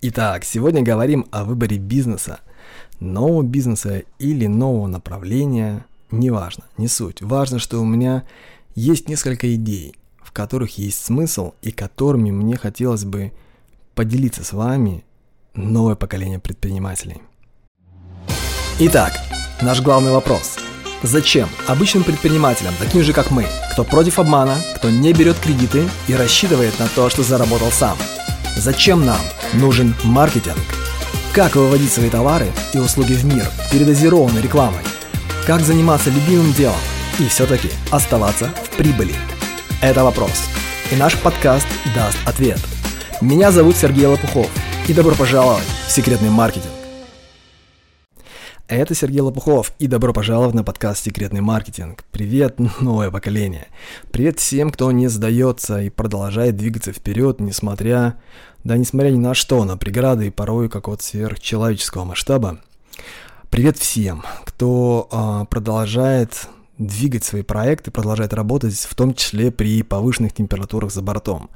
Итак, сегодня говорим о выборе бизнеса. Нового бизнеса или нового направления, неважно, не суть. Важно, что у меня есть несколько идей, в которых есть смысл и которыми мне хотелось бы поделиться с вами новое поколение предпринимателей. Итак, наш главный вопрос. Зачем обычным предпринимателям, таким же как мы, кто против обмана, кто не берет кредиты и рассчитывает на то, что заработал сам – Зачем нам нужен маркетинг? Как выводить свои товары и услуги в мир передозированной рекламой? Как заниматься любимым делом и все-таки оставаться в прибыли? Это вопрос. И наш подкаст даст ответ. Меня зовут Сергей Лопухов. И добро пожаловать в секретный маркетинг. Это Сергей Лопухов, и добро пожаловать на подкаст «Секретный маркетинг». Привет, новое поколение. Привет всем, кто не сдается и продолжает двигаться вперед, несмотря, да несмотря ни на что, на преграды и порой какого-то сверхчеловеческого масштаба. Привет всем, кто а, продолжает двигать свои проекты, продолжает работать, в том числе при повышенных температурах за бортом.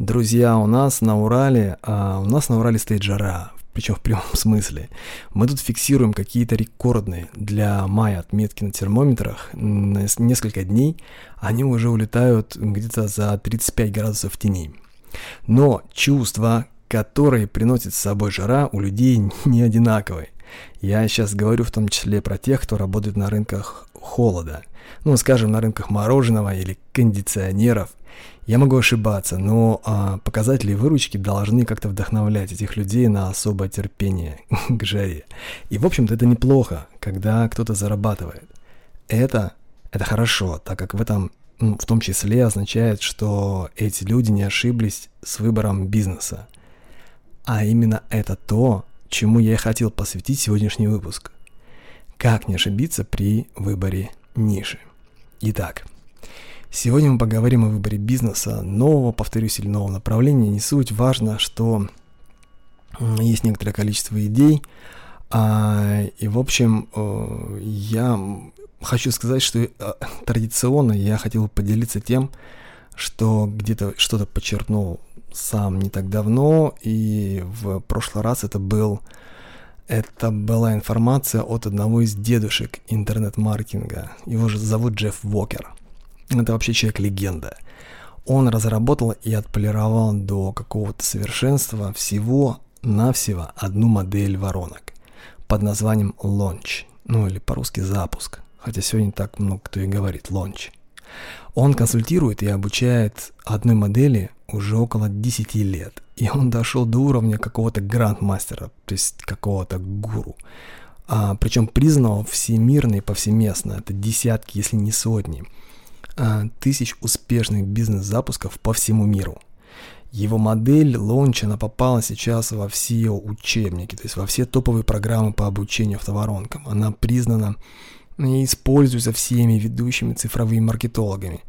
Друзья, у нас на Урале, а, у нас на Урале стоит жара причем в прямом смысле. Мы тут фиксируем какие-то рекордные для мая отметки на термометрах. На несколько дней они уже улетают где-то за 35 градусов тени. Но чувства, которые приносит с собой жара, у людей не одинаковые. Я сейчас говорю в том числе про тех, кто работает на рынках холода. Ну, скажем, на рынках мороженого или кондиционеров. Я могу ошибаться, но а, показатели выручки должны как-то вдохновлять этих людей на особое терпение к жаре. И, в общем-то, это неплохо, когда кто-то зарабатывает. Это, это хорошо, так как в этом ну, в том числе означает, что эти люди не ошиблись с выбором бизнеса. А именно это то, чему я и хотел посвятить сегодняшний выпуск. Как не ошибиться при выборе ниши. Итак, Сегодня мы поговорим о выборе бизнеса, нового, повторюсь, или нового направления. Не суть, важно, что есть некоторое количество идей. А, и, в общем, э, я хочу сказать, что э, традиционно я хотел поделиться тем, что где-то что-то подчеркнул сам не так давно, и в прошлый раз это был это была информация от одного из дедушек интернет-маркетинга. Его же зовут Джефф Вокер. Это вообще человек-легенда. Он разработал и отполировал до какого-то совершенства всего-навсего одну модель воронок под названием Launch, ну или по-русски запуск, хотя сегодня так много кто и говорит Launch. Он консультирует и обучает одной модели уже около 10 лет, и он дошел до уровня какого-то грандмастера, то есть какого-то гуру, а, причем признанного всемирно и повсеместно, это десятки, если не сотни – а, тысяч успешных бизнес-запусков по всему миру. Его модель лонча, она попала сейчас во все учебники, то есть во все топовые программы по обучению автоворонкам. Она признана и используется всеми ведущими цифровыми маркетологами.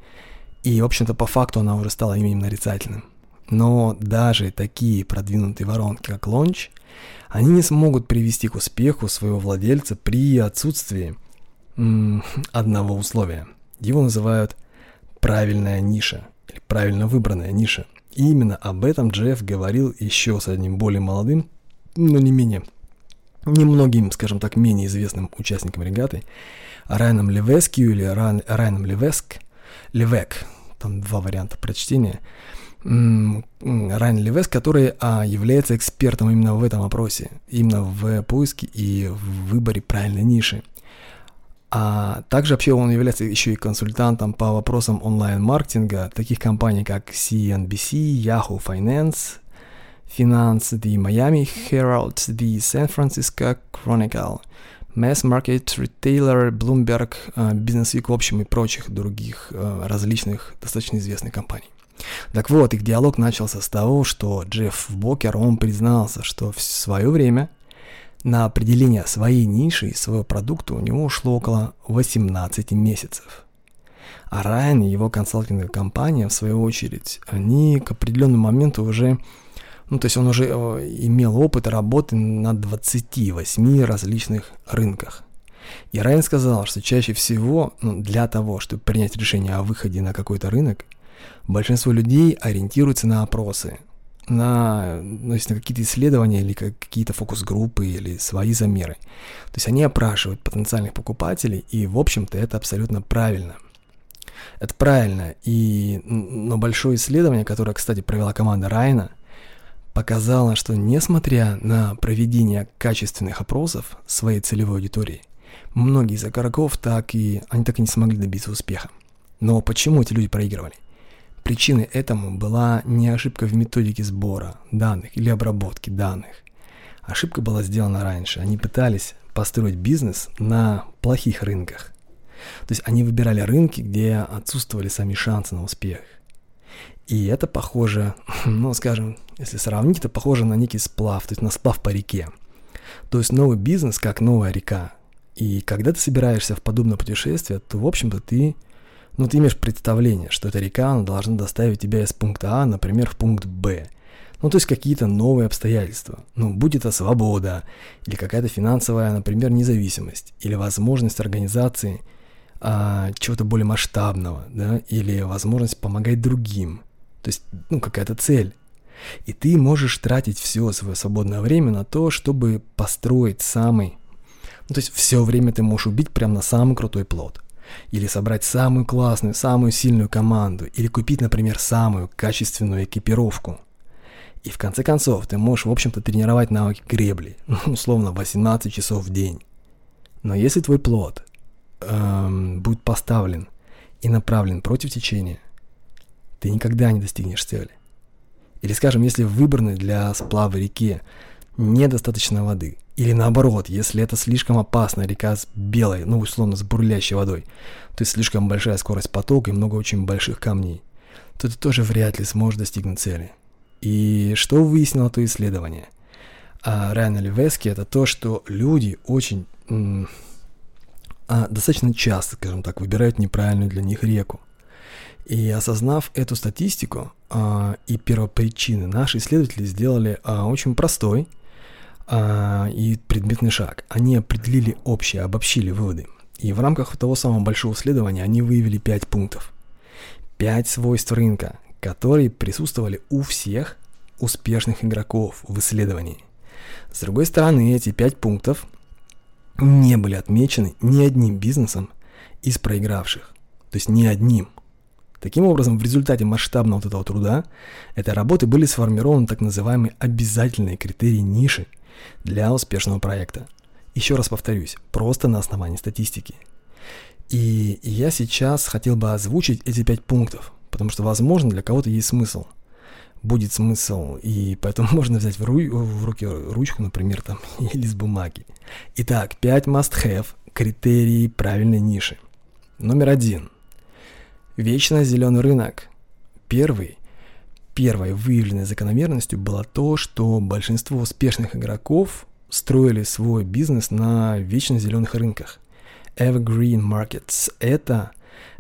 И, в общем-то, по факту она уже стала именем нарицательным. Но даже такие продвинутые воронки, как лонч, они не смогут привести к успеху своего владельца при отсутствии м- одного условия – его называют «правильная ниша» или «правильно выбранная ниша». И именно об этом Джефф говорил еще с одним более молодым, но не менее, немногим, скажем так, менее известным участником регаты, Райаном Левескью или Райан, Райаном Левеск, Левек, там два варианта прочтения, Райан Левеск, который а, является экспертом именно в этом вопросе, именно в поиске и в выборе правильной ниши. А также вообще он является еще и консультантом по вопросам онлайн-маркетинга таких компаний, как CNBC, Yahoo Finance, Finance, The Miami Herald, The San Francisco Chronicle, Mass Market Retailer, Bloomberg, uh, Business Week, в общем, и прочих других uh, различных достаточно известных компаний. Так вот, их диалог начался с того, что Джефф Бокер, он признался, что в свое время на определение своей ниши и своего продукта у него ушло около 18 месяцев. А Райан и его консалтинговая компания, в свою очередь, они к определенному моменту уже, ну то есть он уже имел опыт работы на 28 различных рынках. И Райан сказал, что чаще всего ну, для того, чтобы принять решение о выходе на какой-то рынок, большинство людей ориентируются на опросы, на, ну, на какие-то исследования или какие-то фокус-группы или свои замеры. То есть они опрашивают потенциальных покупателей, и, в общем-то, это абсолютно правильно. Это правильно, и, но большое исследование, которое, кстати, провела команда Райна, показало, что несмотря на проведение качественных опросов своей целевой аудитории, многие из игроков так и, они так и не смогли добиться успеха. Но почему эти люди проигрывали? Причиной этому была не ошибка в методике сбора данных или обработки данных. Ошибка была сделана раньше. Они пытались построить бизнес на плохих рынках. То есть они выбирали рынки, где отсутствовали сами шансы на успех. И это похоже, ну, скажем, если сравнить, это похоже на некий сплав, то есть на сплав по реке. То есть новый бизнес как новая река. И когда ты собираешься в подобное путешествие, то, в общем-то, ты но ты имеешь представление, что эта река она должна доставить тебя из пункта А, например, в пункт Б. Ну, то есть какие-то новые обстоятельства. Ну, будь это свобода, или какая-то финансовая, например, независимость, или возможность организации а, чего-то более масштабного, да, или возможность помогать другим. То есть, ну, какая-то цель. И ты можешь тратить все свое свободное время на то, чтобы построить самый... Ну, то есть все время ты можешь убить прямо на самый крутой плод – или собрать самую классную, самую сильную команду, или купить, например, самую качественную экипировку. И в конце концов, ты можешь, в общем-то, тренировать навыки гребли, ну, условно, 18 часов в день. Но если твой плод эм, будет поставлен и направлен против течения, ты никогда не достигнешь цели. Или, скажем, если в выбранной для сплава реке недостаточно воды. Или наоборот, если это слишком опасная река с белой, ну условно с бурлящей водой, то есть слишком большая скорость потока и много очень больших камней, то ты тоже вряд ли сможешь достигнуть цели. И что выяснило то исследование? А Райана Левески это то, что люди очень а, достаточно часто, скажем так, выбирают неправильную для них реку. И осознав эту статистику а, и первопричины, наши исследователи сделали а, очень простой а, и предметный шаг. Они определили общее, обобщили выводы. И в рамках того самого большого исследования они выявили пять пунктов. Пять свойств рынка, которые присутствовали у всех успешных игроков в исследовании. С другой стороны, эти пять пунктов не были отмечены ни одним бизнесом из проигравших. То есть ни одним. Таким образом, в результате масштабного вот этого труда этой работы были сформированы так называемые обязательные критерии ниши – для успешного проекта. Еще раз повторюсь, просто на основании статистики. И я сейчас хотел бы озвучить эти пять пунктов, потому что, возможно, для кого-то есть смысл. Будет смысл, и поэтому можно взять в, ру- в руки ручку, например, там, или с бумаги. Итак, 5 must-have критерии правильной ниши. Номер один. Вечно зеленый рынок. Первый Первой выявленной закономерностью было то, что большинство успешных игроков строили свой бизнес на вечно зеленых рынках. Evergreen Markets. Это,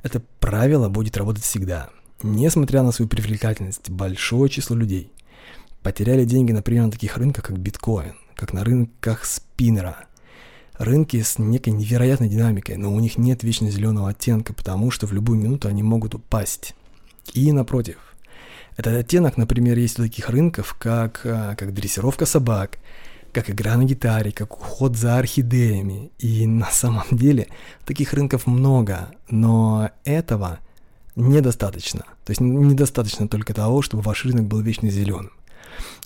это правило будет работать всегда. Несмотря на свою привлекательность, большое число людей потеряли деньги, например, на таких рынках, как биткоин, как на рынках спиннера. Рынки с некой невероятной динамикой, но у них нет вечно зеленого оттенка, потому что в любую минуту они могут упасть. И напротив, этот оттенок, например, есть у таких рынков, как, а, как дрессировка собак, как игра на гитаре, как уход за орхидеями. И на самом деле таких рынков много, но этого недостаточно. То есть недостаточно только того, чтобы ваш рынок был вечно зеленым.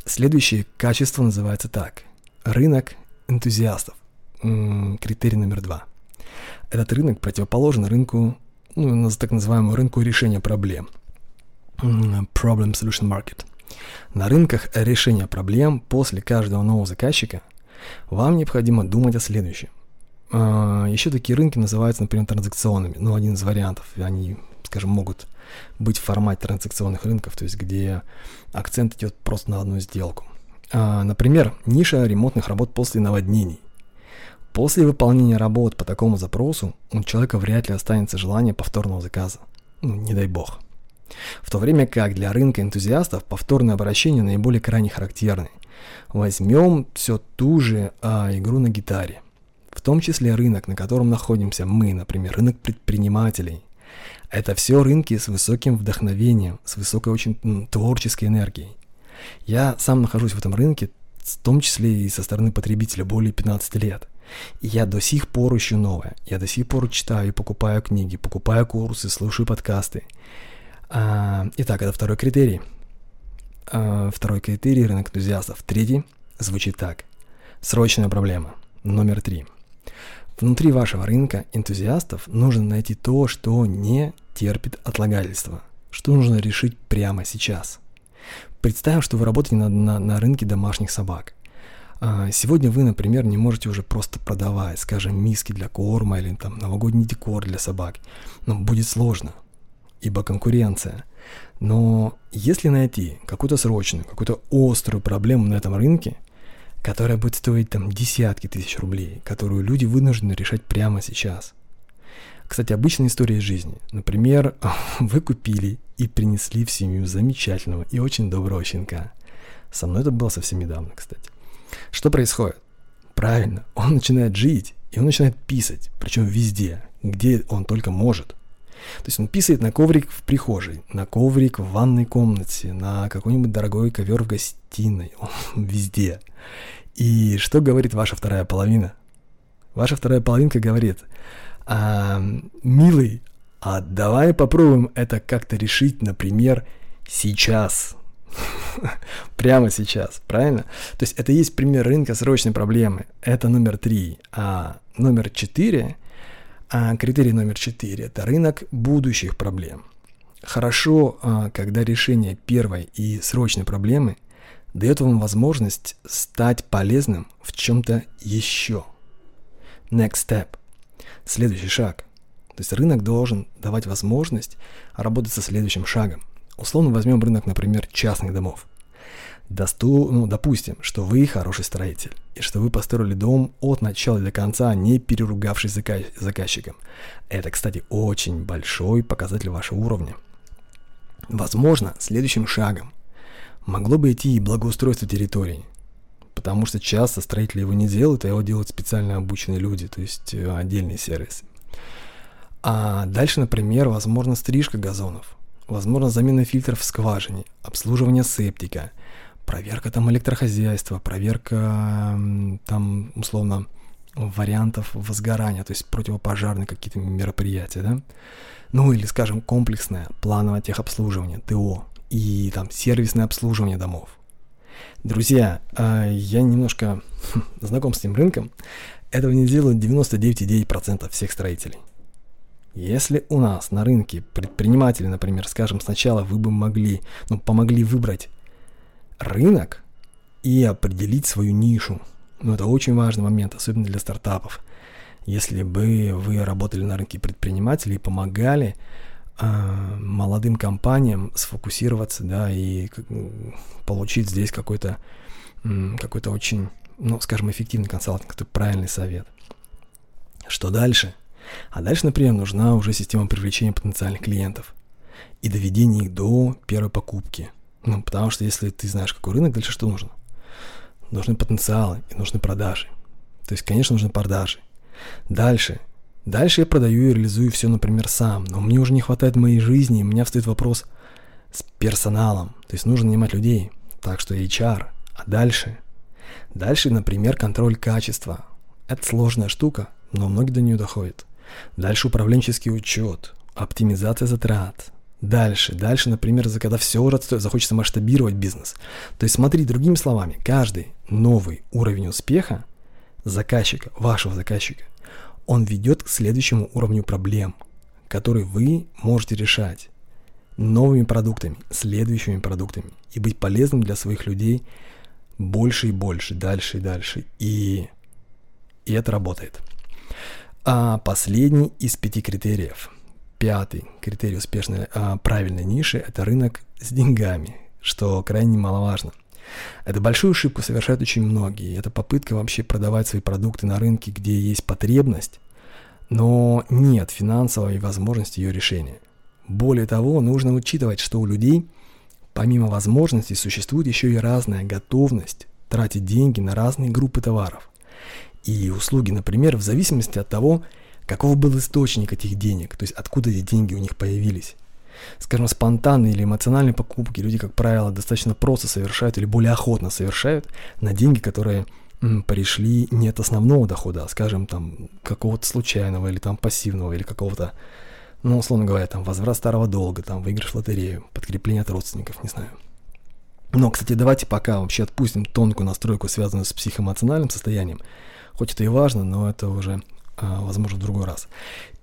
Следующее качество называется так. Рынок энтузиастов. Критерий номер два. Этот рынок противоположен рынку, ну, так называемому рынку решения проблем – Problem Solution Market. На рынках решения проблем после каждого нового заказчика вам необходимо думать о следующем. А, Еще такие рынки называются, например, транзакционными. Ну, один из вариантов. Они, скажем, могут быть в формате транзакционных рынков, то есть где акцент идет просто на одну сделку. А, например, ниша ремонтных работ после наводнений. После выполнения работ по такому запросу у человека вряд ли останется желание повторного заказа. Ну, не дай бог. В то время как для рынка энтузиастов повторное обращение наиболее крайне характерны. Возьмем все ту же а, игру на гитаре. В том числе рынок, на котором находимся мы, например, рынок предпринимателей. Это все рынки с высоким вдохновением, с высокой очень творческой энергией. Я сам нахожусь в этом рынке, в том числе и со стороны потребителя более 15 лет. Я до сих пор ищу новое. Я до сих пор читаю и покупаю книги, покупаю курсы, слушаю подкасты. А, итак, это второй критерий. А, второй критерий – рынок энтузиастов. Третий звучит так. Срочная проблема. Номер три. Внутри вашего рынка энтузиастов нужно найти то, что не терпит отлагательства, что нужно решить прямо сейчас. Представим, что вы работаете на, на, на рынке домашних собак. А, сегодня вы, например, не можете уже просто продавать, скажем, миски для корма или там новогодний декор для собак. Но будет сложно, ибо конкуренция. Но если найти какую-то срочную, какую-то острую проблему на этом рынке, которая будет стоить там десятки тысяч рублей, которую люди вынуждены решать прямо сейчас. Кстати, обычная история из жизни. Например, вы купили и принесли в семью замечательного и очень доброго щенка. Со мной это было совсем недавно, кстати. Что происходит? Правильно, он начинает жить, и он начинает писать, причем везде, где он только может. То есть он писает на коврик в прихожей, на коврик в ванной комнате, на какой-нибудь дорогой ковер в гостиной, он везде. И что говорит ваша вторая половина? Ваша вторая половинка говорит, а, милый, а давай попробуем это как-то решить, например, сейчас. Прямо сейчас, правильно? То есть это есть пример рынка срочной проблемы. Это номер три. А номер четыре, а критерий номер четыре, это рынок будущих проблем. Хорошо, а, когда решение первой и срочной проблемы дает вам возможность стать полезным в чем-то еще. Next step. Следующий шаг. То есть рынок должен давать возможность работать со следующим шагом – Условно возьмем рынок, например, частных домов. Досту, ну, допустим, что вы хороший строитель, и что вы построили дом от начала до конца, не переругавшись зака- заказчиком. Это, кстати, очень большой показатель вашего уровня. Возможно, следующим шагом могло бы идти и благоустройство территории, потому что часто строители его не делают, а его делают специально обученные люди, то есть э, отдельные сервисы. А дальше, например, возможно, стрижка газонов – возможно замена фильтров в скважине, обслуживание септика, проверка там электрохозяйства, проверка там условно вариантов возгорания, то есть противопожарные какие-то мероприятия, да? Ну или, скажем, комплексное плановое техобслуживание, ТО и там сервисное обслуживание домов. Друзья, а, я немножко знаком с этим рынком. Этого не делают 99,9% всех строителей. Если у нас на рынке предприниматели, например, скажем, сначала вы бы могли, ну, помогли выбрать рынок и определить свою нишу. Ну, это очень важный момент, особенно для стартапов. Если бы вы работали на рынке предпринимателей и помогали э, молодым компаниям сфокусироваться, да, и получить здесь какой-то какой-то очень, ну, скажем, эффективный консалтинг, это правильный совет. Что дальше? А дальше, например, нужна уже система привлечения потенциальных клиентов и доведения их до первой покупки. Ну, потому что если ты знаешь, какой рынок, дальше что нужно? Нужны потенциалы и нужны продажи. То есть, конечно, нужны продажи. Дальше. Дальше я продаю и реализую все, например, сам. Но мне уже не хватает моей жизни, и у меня встает вопрос с персоналом. То есть нужно нанимать людей. Так что HR. А дальше? Дальше, например, контроль качества. Это сложная штука, но многие до нее доходят. Дальше управленческий учет, оптимизация затрат. Дальше, дальше, например, когда все уже захочется масштабировать бизнес. То есть смотри, другими словами, каждый новый уровень успеха заказчика, вашего заказчика, он ведет к следующему уровню проблем, которые вы можете решать новыми продуктами, следующими продуктами и быть полезным для своих людей больше и больше, дальше и дальше. И, и это работает. А последний из пяти критериев, пятый критерий успешной а, правильной ниши – это рынок с деньгами, что крайне немаловажно. Это большую ошибку совершают очень многие. Это попытка вообще продавать свои продукты на рынке, где есть потребность, но нет финансовой возможности ее решения. Более того, нужно учитывать, что у людей помимо возможностей существует еще и разная готовность тратить деньги на разные группы товаров и услуги, например, в зависимости от того, каков был источник этих денег, то есть откуда эти деньги у них появились. Скажем, спонтанные или эмоциональные покупки люди, как правило, достаточно просто совершают или более охотно совершают на деньги, которые пришли не от основного дохода, а, скажем, там, какого-то случайного или там пассивного, или какого-то, ну, условно говоря, там, возврат старого долга, там, выигрыш в лотерею, подкрепление от родственников, не знаю. Но, кстати, давайте пока вообще отпустим тонкую настройку, связанную с психоэмоциональным состоянием. Хоть это и важно, но это уже, а, возможно, в другой раз.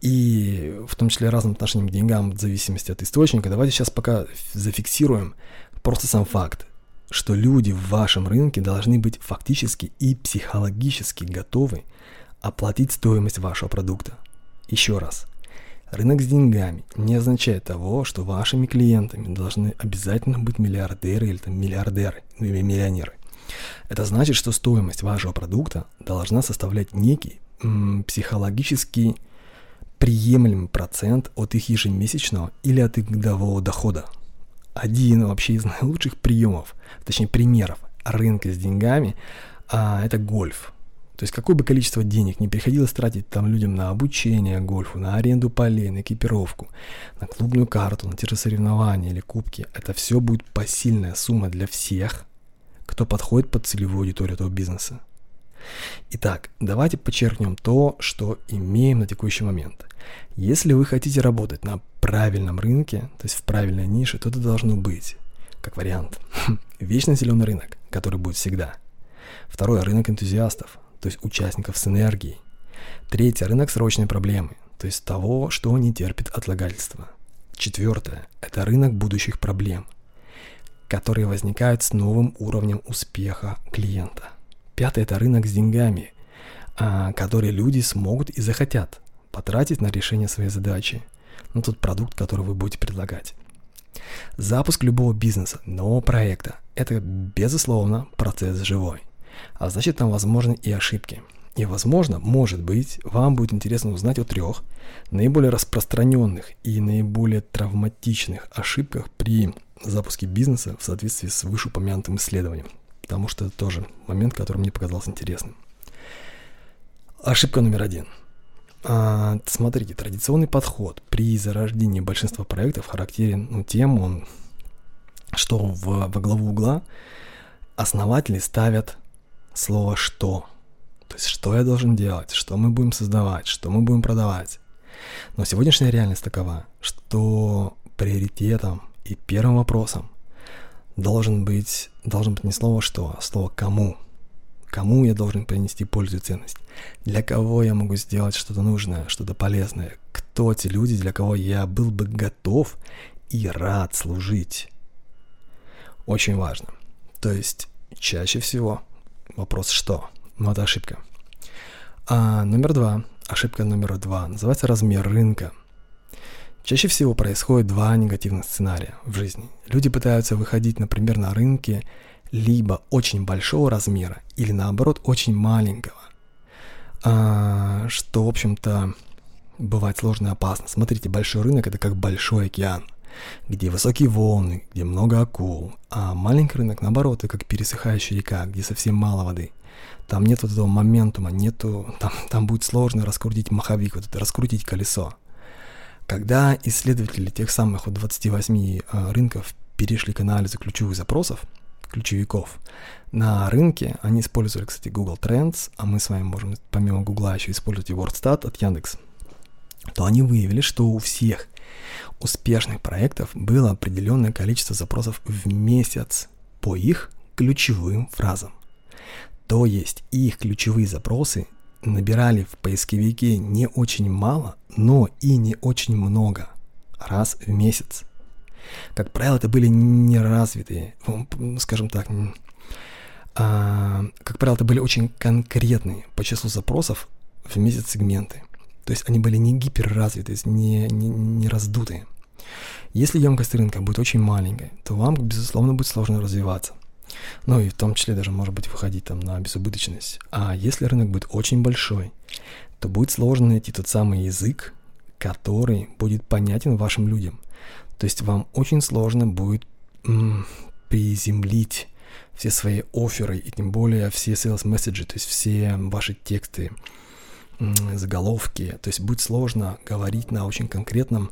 И в том числе разным отношениям к деньгам в зависимости от источника. Давайте сейчас пока зафиксируем просто сам факт, что люди в вашем рынке должны быть фактически и психологически готовы оплатить стоимость вашего продукта. Еще раз, Рынок с деньгами не означает того, что вашими клиентами должны обязательно быть миллиардеры или там миллиардеры, ну или миллионеры. Это значит, что стоимость вашего продукта должна составлять некий м, психологически приемлемый процент от их ежемесячного или от их годового дохода. Один вообще из наилучших приемов, точнее примеров рынка с деньгами, а, это гольф. То есть какое бы количество денег не приходилось тратить там людям на обучение гольфу, на аренду полей, на экипировку, на клубную карту, на те же соревнования или кубки, это все будет посильная сумма для всех, кто подходит под целевую аудиторию этого бизнеса. Итак, давайте подчеркнем то, что имеем на текущий момент. Если вы хотите работать на правильном рынке, то есть в правильной нише, то это должно быть, как вариант, вечно зеленый рынок, который будет всегда. Второй – рынок энтузиастов, то есть участников с энергией. Третье – рынок срочной проблемы, то есть того, что не терпит отлагательства. Четвертое – это рынок будущих проблем, которые возникают с новым уровнем успеха клиента. Пятое – это рынок с деньгами, а, которые люди смогут и захотят потратить на решение своей задачи, ну тот продукт, который вы будете предлагать. Запуск любого бизнеса, нового проекта – это, безусловно, процесс живой а значит там возможны и ошибки. И возможно, может быть, вам будет интересно узнать о трех наиболее распространенных и наиболее травматичных ошибках при запуске бизнеса в соответствии с вышеупомянутым исследованием. Потому что это тоже момент, который мне показался интересным. Ошибка номер один. А, смотрите, традиционный подход при зарождении большинства проектов характерен ну, тем, он, что в, во главу угла основатели ставят слово «что». То есть, что я должен делать, что мы будем создавать, что мы будем продавать. Но сегодняшняя реальность такова, что приоритетом и первым вопросом должен быть, должен быть не слово «что», а слово «кому». Кому я должен принести пользу и ценность? Для кого я могу сделать что-то нужное, что-то полезное? Кто те люди, для кого я был бы готов и рад служить? Очень важно. То есть чаще всего Вопрос что? Ну, это ошибка. А номер два, ошибка номер два, называется размер рынка. Чаще всего происходит два негативных сценария в жизни. Люди пытаются выходить, например, на рынке либо очень большого размера, или наоборот очень маленького. А, что, в общем-то, бывает сложно и опасно. Смотрите, большой рынок это как большой океан, где высокие волны, где много акул, а маленький рынок, наоборот, это как пересыхающая река, где совсем мало воды. Там нет вот этого моментума, нету, там, там будет сложно раскрутить маховик, вот это раскрутить колесо. Когда исследователи тех самых вот 28 э, рынков перешли к анализу ключевых запросов, ключевиков, на рынке они использовали, кстати, Google Trends, а мы с вами можем помимо Google еще использовать и WordStat от Яндекс, то они выявили, что у всех успешных проектов было определенное количество запросов в месяц по их ключевым фразам. То есть их ключевые запросы набирали в поисковике не очень мало, но и не очень много раз в месяц. Как правило, это были неразвитые, скажем так, а, как правило, это были очень конкретные по числу запросов в месяц сегменты. То есть они были не гиперразвитые, не, не, не раздутые. Если емкость рынка будет очень маленькой, то вам, безусловно, будет сложно развиваться. Ну и в том числе даже, может быть, выходить там на безубыточность. А если рынок будет очень большой, то будет сложно найти тот самый язык, который будет понятен вашим людям. То есть вам очень сложно будет м, приземлить все свои оферы и тем более все sales messages, то есть все ваши тексты, заголовки. То есть будет сложно говорить на очень конкретном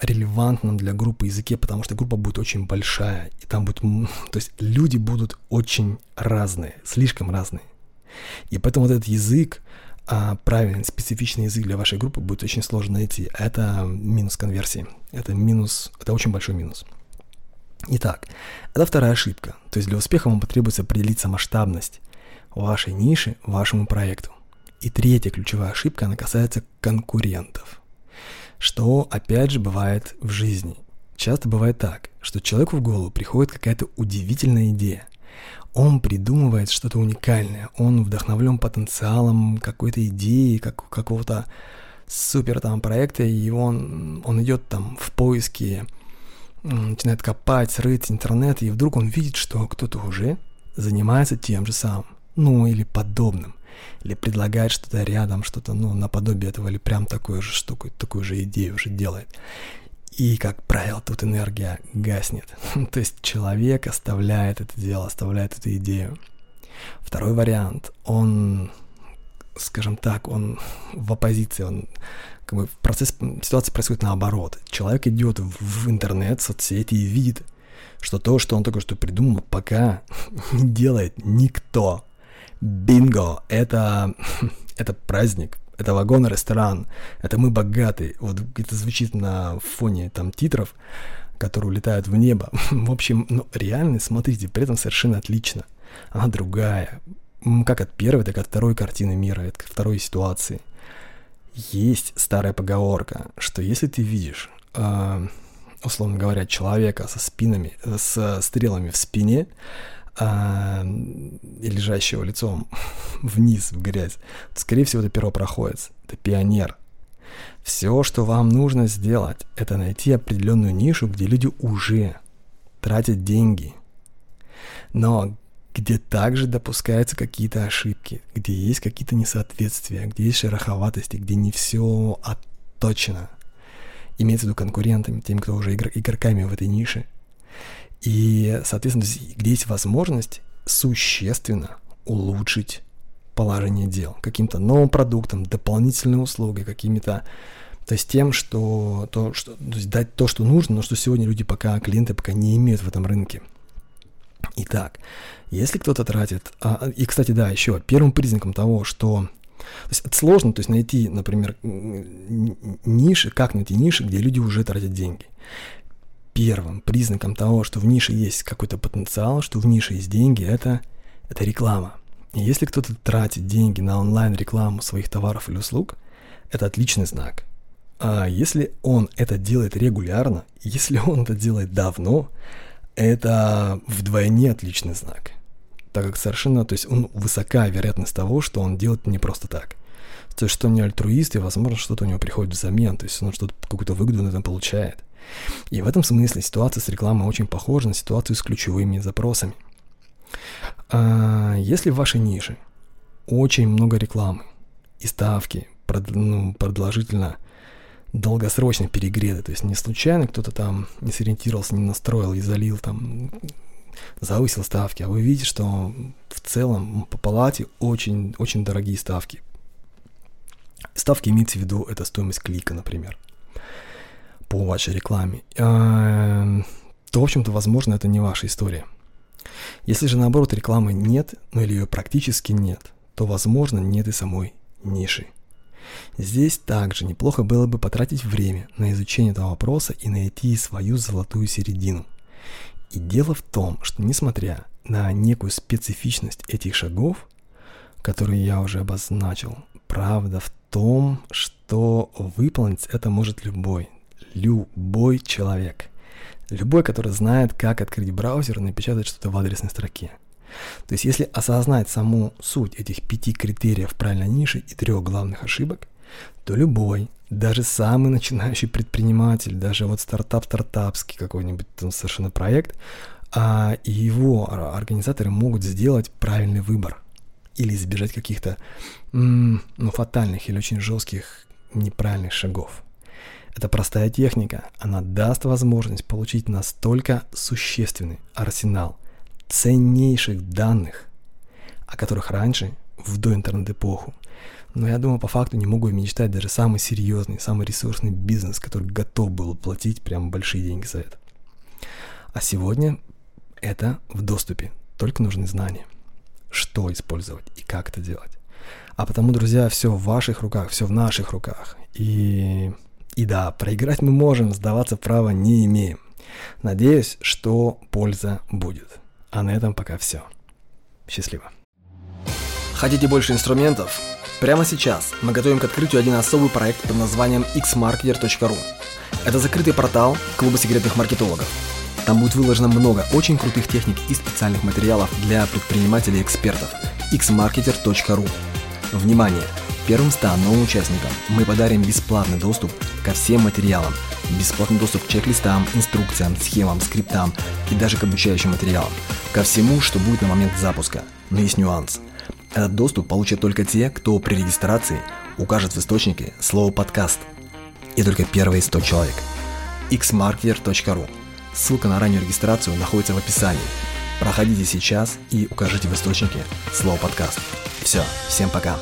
релевантном для группы языке, потому что группа будет очень большая, и там будет, то есть люди будут очень разные, слишком разные. И поэтому вот этот язык, а правильный, специфичный язык для вашей группы будет очень сложно найти. Это минус конверсии. Это минус, это очень большой минус. Итак, это вторая ошибка. То есть для успеха вам потребуется определиться масштабность вашей ниши вашему проекту. И третья ключевая ошибка, она касается конкурентов. Что, опять же, бывает в жизни. Часто бывает так, что человеку в голову приходит какая-то удивительная идея. Он придумывает что-то уникальное, он вдохновлен потенциалом какой-то идеи, как, какого-то супер там проекта, и он, он идет там в поиске начинает копать, рыть интернет, и вдруг он видит, что кто-то уже занимается тем же самым, ну или подобным, или предлагает что-то рядом, что-то, ну, наподобие этого, или прям такую же штуку, такую же идею уже делает. И, как правило, тут энергия гаснет. То есть человек оставляет это дело, оставляет эту идею. Второй вариант, он, скажем так, он в оппозиции, он как бы процесс, ситуация происходит наоборот. Человек идет в, интернет, в соцсети и видит, что то, что он только что придумал, пока не делает никто. Бинго! Это, это праздник, это вагон-ресторан, это мы богатые. Вот это звучит на фоне там титров, которые улетают в небо. в общем, ну, реальность, смотрите, при этом совершенно отлично. Она другая. Как от первой, так и от второй картины мира, от второй ситуации – есть старая поговорка, что если ты видишь, э, условно говоря, человека со спинами, с стрелами в спине, э, и лежащего лицом вниз в грязь, то, скорее всего, это первопроходец, это пионер. Все, что вам нужно сделать, это найти определенную нишу, где люди уже тратят деньги. Но где также допускаются какие-то ошибки, где есть какие-то несоответствия, где есть шероховатости, где не все отточено. Имеется в виду конкурентами, теми, кто уже игр- игроками в этой нише. И, соответственно, где есть возможность существенно улучшить положение дел каким-то новым продуктом, дополнительной услугой, какими-то то есть тем, что, то, что то есть дать то, что нужно, но что сегодня люди пока, клиенты пока не имеют в этом рынке. Итак, если кто-то тратит... А, и, кстати, да, еще первым признаком того, что... То есть это сложно, то есть найти, например, ниши, как найти ниши, где люди уже тратят деньги. Первым признаком того, что в нише есть какой-то потенциал, что в нише есть деньги, это, это реклама. И если кто-то тратит деньги на онлайн-рекламу своих товаров или услуг, это отличный знак. А если он это делает регулярно, если он это делает давно, это вдвойне отличный знак. Так как совершенно, то есть он высока вероятность того, что он делает не просто так. То есть, что он не альтруист, и, возможно, что-то у него приходит взамен, то есть он что-то, какую-то выгоду на этом получает. И в этом смысле ситуация с рекламой очень похожа на ситуацию с ключевыми запросами. А если в вашей нише очень много рекламы и ставки ну, продолжительно долгосрочно перегреты. То есть не случайно кто-то там не сориентировался, не настроил и залил там, завысил ставки. А вы видите, что в целом по палате очень, очень дорогие ставки. Ставки имеется в виду, это стоимость клика, например, по вашей рекламе. А, то, в общем-то, возможно, это не ваша история. Если же, наоборот, рекламы нет, ну или ее практически нет, то, возможно, нет и самой ниши. Здесь также неплохо было бы потратить время на изучение этого вопроса и найти свою золотую середину. И дело в том, что несмотря на некую специфичность этих шагов, которые я уже обозначил, правда в том, что выполнить это может любой, любой человек. Любой, который знает, как открыть браузер и напечатать что-то в адресной строке. То есть если осознать саму суть этих пяти критериев правильной ниши и трех главных ошибок, то любой, даже самый начинающий предприниматель, даже вот стартап-стартапский какой-нибудь там совершенно проект, а его организаторы могут сделать правильный выбор или избежать каких-то ну, фатальных или очень жестких неправильных шагов. Это простая техника, она даст возможность получить настолько существенный арсенал ценнейших данных, о которых раньше в доинтернет-эпоху. Но я думаю, по факту не могу мечтать даже самый серьезный, самый ресурсный бизнес, который готов был платить прям большие деньги за это. А сегодня это в доступе, только нужны знания, что использовать и как это делать. А потому, друзья, все в ваших руках, все в наших руках. И, и да, проиграть мы можем, сдаваться права не имеем. Надеюсь, что польза будет. А на этом пока все. Счастливо. Хотите больше инструментов? Прямо сейчас мы готовим к открытию один особый проект под названием xmarketer.ru. Это закрытый портал клуба секретных маркетологов. Там будет выложено много очень крутых техник и специальных материалов для предпринимателей и экспертов. xmarketer.ru Внимание! Первым 100 новым участникам мы подарим бесплатный доступ ко всем материалам, бесплатный доступ к чек-листам, инструкциям, схемам, скриптам и даже к обучающим материалам, ко всему, что будет на момент запуска. Но есть нюанс – этот доступ получат только те, кто при регистрации укажет в источнике слово «подкаст». И только первые 100 человек. xmarketer.ru Ссылка на раннюю регистрацию находится в описании. Проходите сейчас и укажите в источнике слово «подкаст». Все, всем пока.